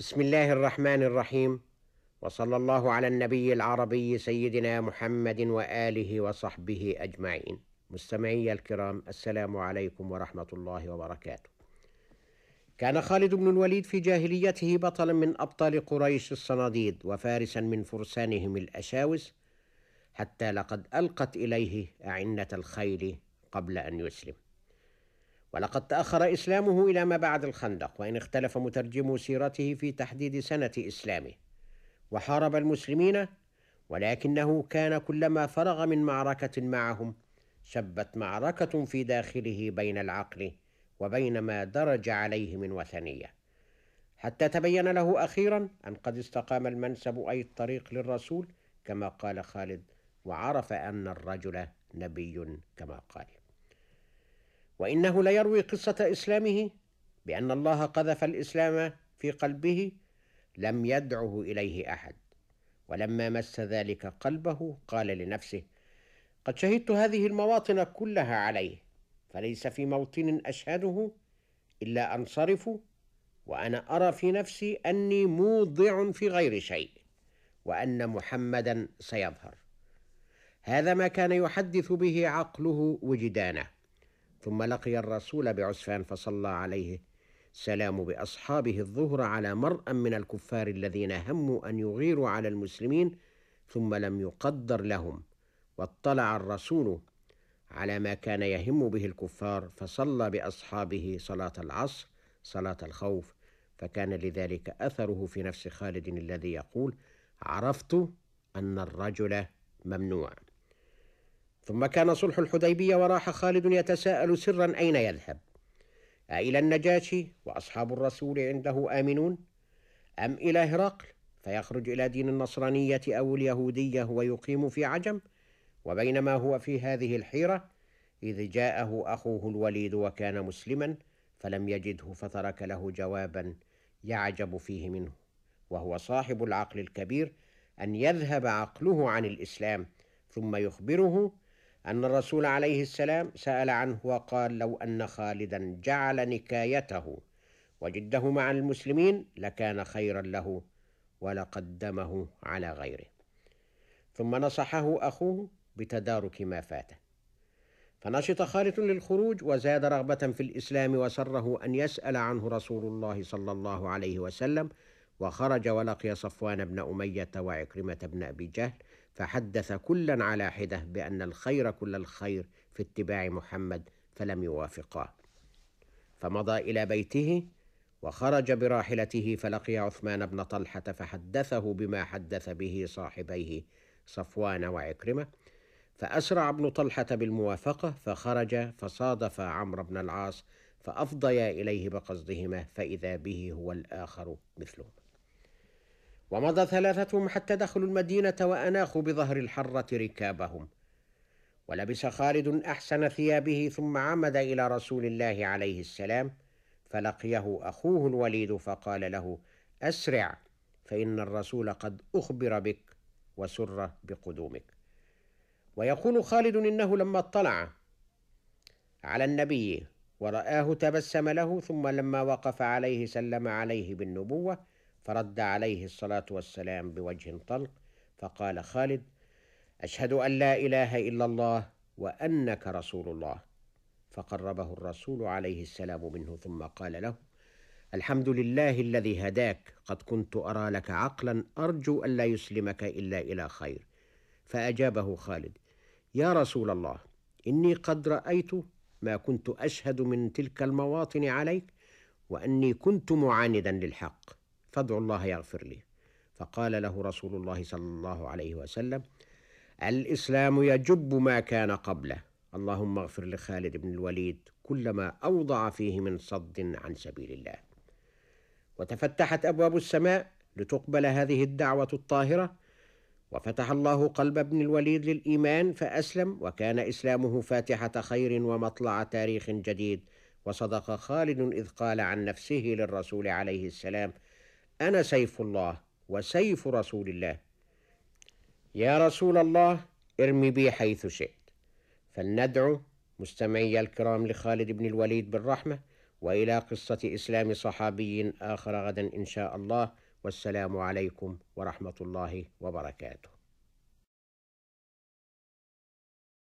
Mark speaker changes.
Speaker 1: بسم الله الرحمن الرحيم وصلى الله على النبي العربي سيدنا محمد واله وصحبه اجمعين مستمعي الكرام السلام عليكم ورحمه الله وبركاته كان خالد بن الوليد في جاهليته بطلا من ابطال قريش الصناديد وفارسا من فرسانهم الاشاوس حتى لقد القت اليه اعنه الخيل قبل ان يسلم ولقد تأخر إسلامه إلى ما بعد الخندق وإن اختلف مترجمو سيرته في تحديد سنة إسلامه. وحارب المسلمين ولكنه كان كلما فرغ من معركة معهم شبت معركة في داخله بين العقل وبين ما درج عليه من وثنية. حتى تبين له أخيرا أن قد استقام المنسب أي الطريق للرسول كما قال خالد وعرف أن الرجل نبي كما قال. وإنه ليروي قصة إسلامه بأن الله قذف الإسلام في قلبه لم يدعه إليه أحد. ولما مس ذلك قلبه قال لنفسه قد شهدت هذه المواطن كلها عليه فليس في موطن أشهده إلا انصرف وأنا أرى في نفسي أني موضع في غير شيء وأن محمدا سيظهر. هذا ما كان يحدث به عقله وجدانه. ثم لقي الرسول بعسفان فصلى عليه. السلام بأصحابه الظهر على مرء من الكفار الذين هموا أن يغيروا على المسلمين ثم لم يقدر لهم. واطلع الرسول على ما كان يهم به الكفار فصلى بأصحابه صلاة العصر صلاة الخوف. فكان لذلك أثره في نفس خالد الذي يقول عرفت أن الرجل ممنوع. ثم كان صلح الحديبية وراح خالد يتساءل سرا أين يذهب؟ أإلى النجاشي وأصحاب الرسول عنده آمنون؟ أم إلى هرقل فيخرج إلى دين النصرانية أو اليهودية ويقيم في عجم؟ وبينما هو في هذه الحيرة إذ جاءه أخوه الوليد وكان مسلما فلم يجده فترك له جوابا يعجب فيه منه. وهو صاحب العقل الكبير أن يذهب عقله عن الإسلام ثم يخبره أن الرسول عليه السلام سأل عنه وقال لو أن خالدا جعل نكايته وجده مع المسلمين لكان خيرا له ولقدمه على غيره. ثم نصحه أخوه بتدارك ما فاته. فنشط خالد للخروج وزاد رغبة في الإسلام وسره أن يسأل عنه رسول الله صلى الله عليه وسلم وخرج ولقي صفوان بن أمية وعكرمة بن أبي جهل فحدث كلا على حدة بأن الخير كل الخير في اتباع محمد فلم يوافقاه. فمضى إلى بيته وخرج براحلته فلقي عثمان بن طلحة فحدثه بما حدث به صاحبيه صفوان وعكرمة. فأسرع ابن طلحة بالموافقة فخرج فصادف عمرو بن العاص فأفضيا إليه بقصدهما فإذا به هو الآخر مثلهما ومضى ثلاثتهم حتى دخلوا المدينة وأناخوا بظهر الحرة ركابهم. ولبس خالد أحسن ثيابه ثم عمد إلى رسول الله عليه السلام فلقيه أخوه الوليد فقال له أسرع فإن الرسول قد أخبر بك وسر بقدومك. ويقول خالد إنه لما اطلع على النبي ورآه تبسم له ثم لما وقف عليه سلم عليه بالنبوة فرد عليه الصلاة والسلام بوجه طلق فقال خالد أشهد أن لا إله إلا الله وأنك رسول الله. فقربه الرسول عليه السلام منه ثم قال له الحمد لله الذي هداك قد كنت أرى لك عقلا أرجو الا يسلمك إلا إلى خير. فأجابه خالد يا رسول الله إني قد رأيت ما كنت أشهد من تلك المواطن عليك وأني كنت معاندا للحق. فادعوا الله يغفر لي. فقال له رسول الله صلى الله عليه وسلم الإسلام يجب ما كان قبله. اللهم اغفر لخالد بن الوليد كل ما أوضع فيه من صد عن سبيل الله. وتفتحت أبواب السماء لتقبل هذه الدعوة الطاهرة. وفتح الله قلب ابن الوليد للإيمان فأسلم وكان إسلامه فاتحة خير ومطلع تاريخ جديد. وصدق خالد إذ قال عن نفسه للرسول عليه السلام أنا سيف الله وسيف رسول الله. يا رسول الله ارمي بي حيث شئت. فلندعو مستمعي الكرام لخالد بن الوليد بالرحمة وإلى قصة إسلام صحابي آخر غدا إن شاء الله. والسلام عليكم ورحمة الله وبركاته.